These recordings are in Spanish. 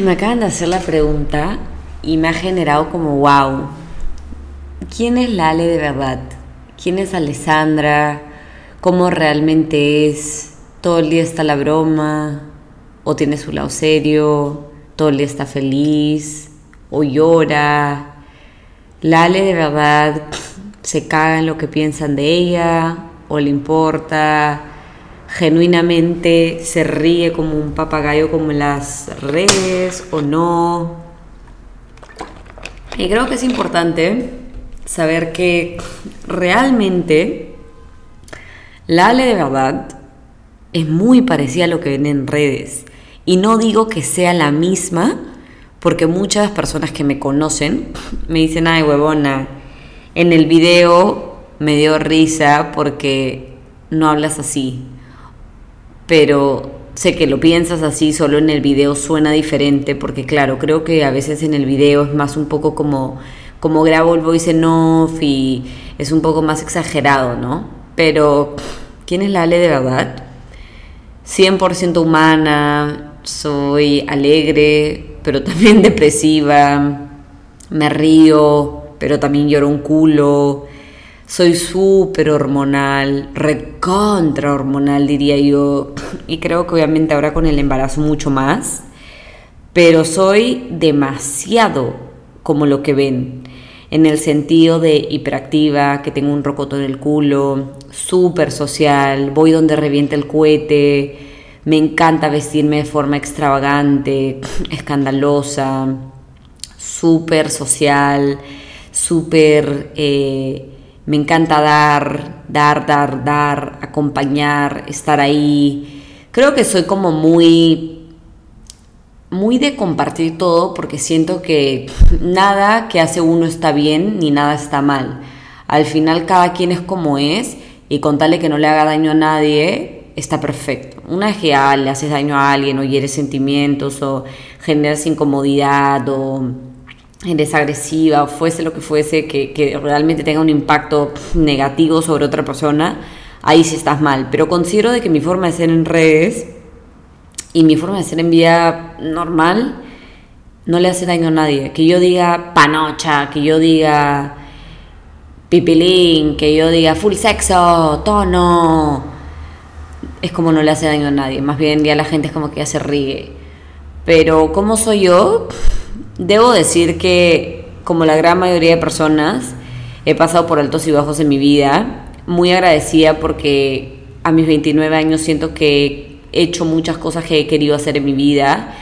Me acaban de hacer la pregunta y me ha generado como wow. ¿Quién es la Ale de verdad? ¿Quién es Alessandra? ¿Cómo realmente es? ¿Todo el día está la broma? ¿O tiene su lado serio? ¿Todo el día está feliz? ¿O llora? ¿La Ale de verdad se caga en lo que piensan de ella? ¿O le importa? Genuinamente se ríe como un papagayo como las redes o no. Y creo que es importante saber que realmente la Ale de verdad es muy parecida a lo que ven en redes. Y no digo que sea la misma, porque muchas personas que me conocen me dicen, ay huevona, en el video me dio risa porque no hablas así pero sé que lo piensas así, solo en el video suena diferente, porque claro, creo que a veces en el video es más un poco como, como grabo el voice en off y es un poco más exagerado, ¿no? Pero, ¿quién es la Ale de verdad? 100% humana, soy alegre, pero también depresiva, me río, pero también lloro un culo, soy súper hormonal, recontra hormonal diría yo, y creo que obviamente ahora con el embarazo mucho más, pero soy demasiado como lo que ven, en el sentido de hiperactiva, que tengo un rocoto en el culo, súper social, voy donde revienta el cohete, me encanta vestirme de forma extravagante, escandalosa, súper social, súper... Eh, me encanta dar, dar, dar, dar, acompañar, estar ahí. Creo que soy como muy, muy de compartir todo porque siento que nada que hace uno está bien ni nada está mal. Al final cada quien es como es y contarle que no le haga daño a nadie está perfecto. Una vez que le haces daño a alguien o hieres sentimientos o generas incomodidad o eres agresiva o fuese lo que fuese, que, realmente tenga un impacto negativo sobre otra persona, ahí sí estás mal. Pero considero de que mi forma de ser en redes y mi forma de ser en vida normal no le hace daño a nadie. Que yo diga panocha, que yo diga pipilín, que yo diga full sexo, tono, es como no le hace daño a nadie. Más bien ya la gente es como que ya se ríe. Pero ¿cómo soy yo? Debo decir que, como la gran mayoría de personas, he pasado por altos y bajos en mi vida. Muy agradecida porque a mis 29 años siento que he hecho muchas cosas que he querido hacer en mi vida.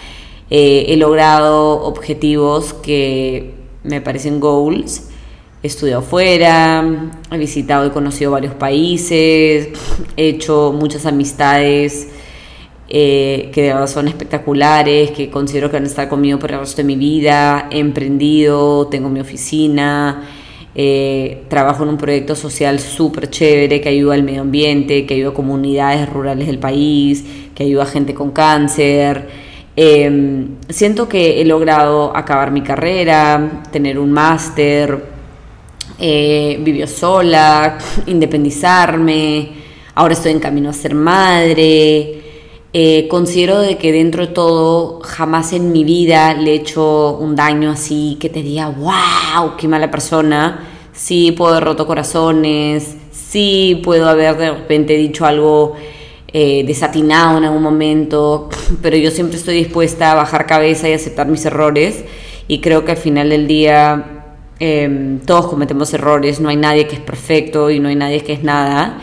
Eh, he logrado objetivos que me parecen goals. He estudiado fuera, he visitado y conocido varios países, he hecho muchas amistades eh, que de verdad son espectaculares, que considero que van a estar conmigo por el resto de mi vida. He emprendido, tengo mi oficina, eh, trabajo en un proyecto social súper chévere que ayuda al medio ambiente, que ayuda a comunidades rurales del país, que ayuda a gente con cáncer. Em, siento que he logrado acabar mi carrera, tener un máster, eh, vivir sola, independizarme, ahora estoy en camino a ser madre. Eh, considero de que dentro de todo jamás en mi vida le he hecho un daño así que te diga, wow, qué mala persona. Sí puedo haber roto corazones, sí puedo haber de repente dicho algo eh, desatinado en algún momento, pero yo siempre estoy dispuesta a bajar cabeza y aceptar mis errores y creo que al final del día em, todos cometemos errores, no hay nadie que es perfecto y no hay nadie que es nada,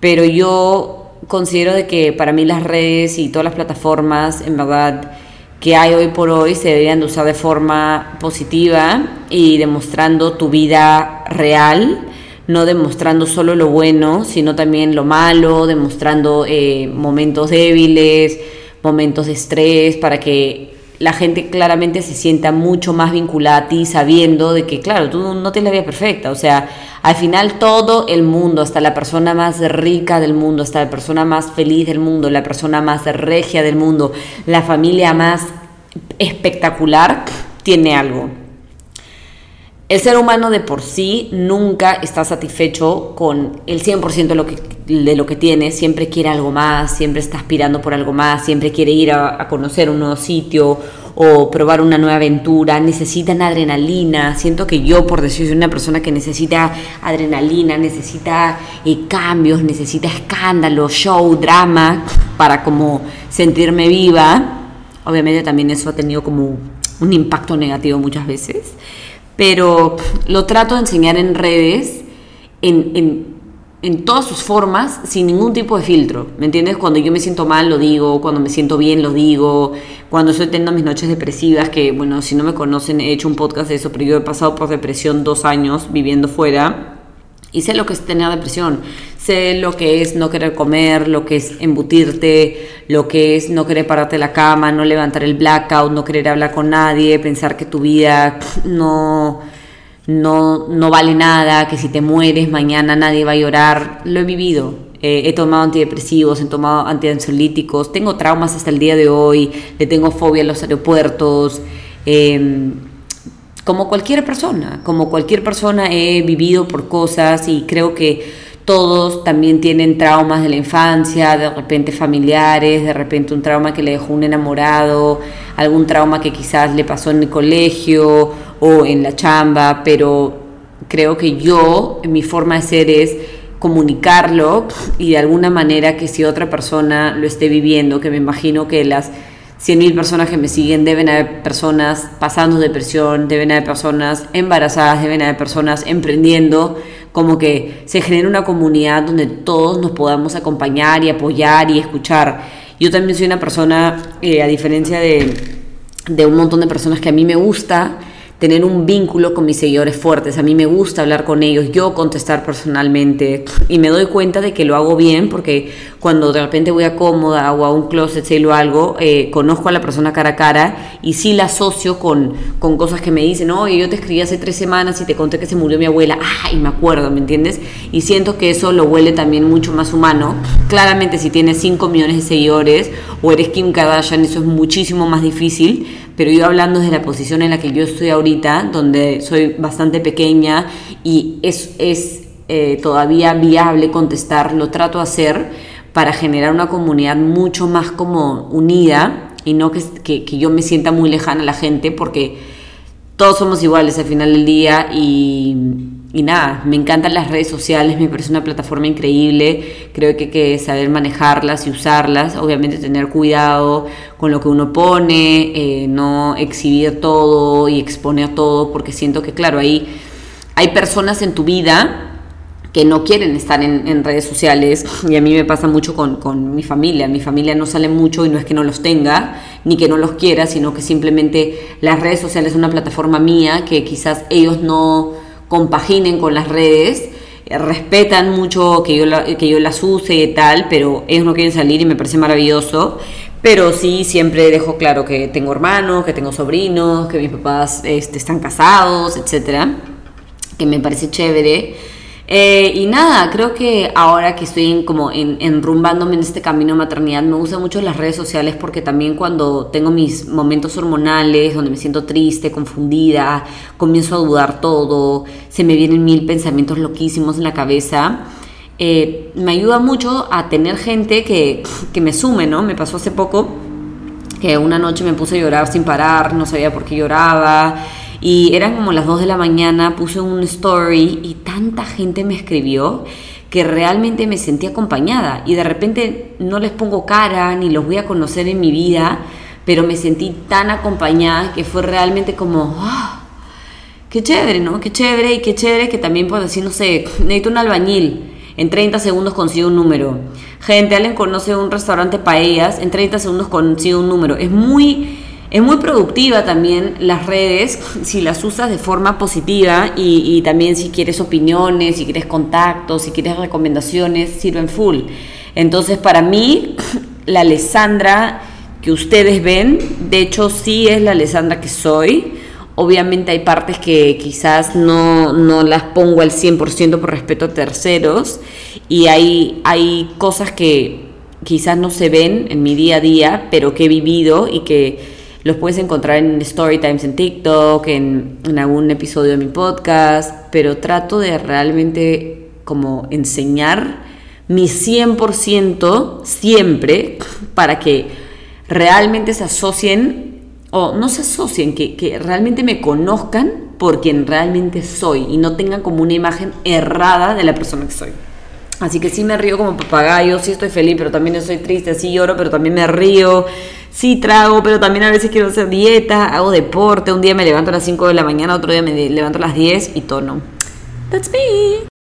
pero yo considero de que para mí las redes y todas las plataformas, en verdad, que hay hoy por hoy se deberían de usar de forma positiva y demostrando tu vida real, no demostrando solo lo bueno, sino también lo malo, demostrando eh, momentos débiles, momentos de estrés, para que la gente claramente se sienta mucho más vinculada a ti sabiendo de que, claro, tú no tienes la vida perfecta. O sea, al final todo el mundo, hasta la persona más rica del mundo, hasta la persona más feliz del mundo, la persona más regia del mundo, la familia más espectacular, tiene algo. El ser humano de por sí nunca está satisfecho con el 100% de lo, que, de lo que tiene, siempre quiere algo más, siempre está aspirando por algo más, siempre quiere ir a, conocer un nuevo sitio o probar una nueva aventura, necesitan adrenalina, siento que yo por decir soy una persona que necesita adrenalina, necesita eh, cambios, necesita escándalo, show, drama, para como sentirme viva, obviamente también eso ha tenido como un impacto negativo muchas veces pero lo trato de enseñar en redes, en, todas sus formas, sin ningún tipo de filtro. ¿Me entiendes? Cuando yo me siento mal lo digo, cuando me siento bien lo digo, cuando estoy teniendo mis noches depresivas, que bueno, si no me conocen, he hecho un podcast de eso, pero yo he pasado por depresión dos años viviendo fuera y sé lo que es tener depresión, sé lo que es no querer comer, lo que es embutirte, lo que es no querer pararte la cama, no levantar el blackout, no querer hablar con nadie, pensar que tu vida no, no, no vale nada, que si te mueres mañana nadie va a llorar. Lo he vivido. Eh, he tomado antidepresivos, he tomado antiansiolíticos, tengo traumas hasta el día de hoy, le tengo fobia a los aeropuertos. Eh, como cualquier persona, como cualquier persona he vivido por cosas y creo que todos también tienen traumas de la infancia, de repente familiares, de repente un trauma que le dejó un enamorado, algún trauma que quizás le pasó en el colegio o en la chamba, pero creo que yo, mi forma de ser es comunicarlo y de alguna manera que si otra persona lo esté viviendo, que me imagino que las 100.000 personas que me siguen, deben haber personas pasando depresión, deben haber personas embarazadas, deben haber personas emprendiendo, como que se genera una comunidad donde todos nos podamos acompañar y apoyar y escuchar. Yo también soy una persona, eh, a diferencia de, de un montón de personas que a mí me gusta, tener un vínculo con mis seguidores fuertes. A mí me gusta hablar con ellos, yo contestar personalmente y me doy cuenta de que lo hago bien porque cuando de repente voy a cómoda o a un closet o algo, eh, conozco a la persona cara a cara y sí la asocio con, con cosas que me dicen, oye, yo te escribí hace tres semanas y te conté que se murió mi abuela, ay, me acuerdo, ¿me entiendes? Y siento que eso lo huele también mucho más humano. Claramente si tienes 5 millones de seguidores o eres Kim Kardashian, eso es muchísimo más difícil, pero yo hablando desde la posición en la que yo estoy ahorita, donde soy bastante pequeña y es, es eh, todavía viable contestar, lo trato de hacer para generar una comunidad mucho más como unida y no que, que, que yo me sienta muy lejana a la gente porque todos somos iguales al final del día y y nada, me encantan las redes sociales, me parece una plataforma increíble, creo que hay que saber manejarlas y usarlas, obviamente tener cuidado con lo que uno pone, eh, no exhibir todo y exponer todo, porque siento que claro, hay, hay personas en tu vida que no quieren estar en, redes sociales y a mí me pasa mucho con, con, mi familia. Mi familia no sale mucho y no es que no los tenga ni que no los quiera, sino que simplemente las redes sociales son una plataforma mía que quizás ellos no compaginen con las redes, eh, respetan mucho que yo, que yo las use y tal, pero ellos no quieren salir y me parece maravilloso. Pero sí, siempre dejo claro que tengo hermanos, que tengo sobrinos, que mis papás este, están casados, etcétera, que me parece chévere. Eh, y nada, creo que ahora que estoy en, como en, enrumbándome en este camino de maternidad, me gustan mucho las redes sociales porque también cuando tengo mis momentos hormonales, donde me siento triste, confundida, comienzo a dudar todo, se me vienen mil pensamientos loquísimos en la cabeza, eh, me ayuda mucho a tener gente que, que me sume, ¿no? Me pasó hace poco que una noche me puse a llorar sin parar, no sabía por qué lloraba y eran como las 2 de la mañana, puse un story y tanta gente me escribió que realmente me sentí acompañada y de repente no les pongo cara ni los voy a conocer en mi vida, pero me sentí tan acompañada que fue realmente como, ¡ah! qué chévere, ¿no? Qué chévere y qué chévere que también puedo decir, no sé, necesito un albañil. En 30 segundos consigo un número. Gente, alguien conoce un restaurante paellas, en 30 segundos consigo un número. Es muy es muy productiva también las redes si las usas de forma positiva y, también si quieres opiniones, si quieres contactos, si quieres recomendaciones, sirven full. Entonces para mí, la Alessandra que ustedes ven, de hecho sí es la Alessandra que soy. Obviamente hay partes que quizás no, no las pongo al 100% por respeto a terceros y hay, hay cosas que quizás no se ven en mi día a día, pero que he vivido y que Los puedes encontrar en Story Times en TikTok, en, en algún episodio de mi podcast, pero trato de realmente como enseñar mi 100% siempre para que realmente se asocien, o no se asocien, que, que realmente me conozcan por quien realmente soy y no tengan como una imagen errada de la persona que soy. Así que sí me río como papagayo, sí estoy feliz, pero también estoy triste, sí lloro, pero también me río, sí trago, pero también a veces quiero hacer dieta, hago deporte, un día me levanto a las 5 de la mañana, otro día me levanto a las 10 y tono. That's me.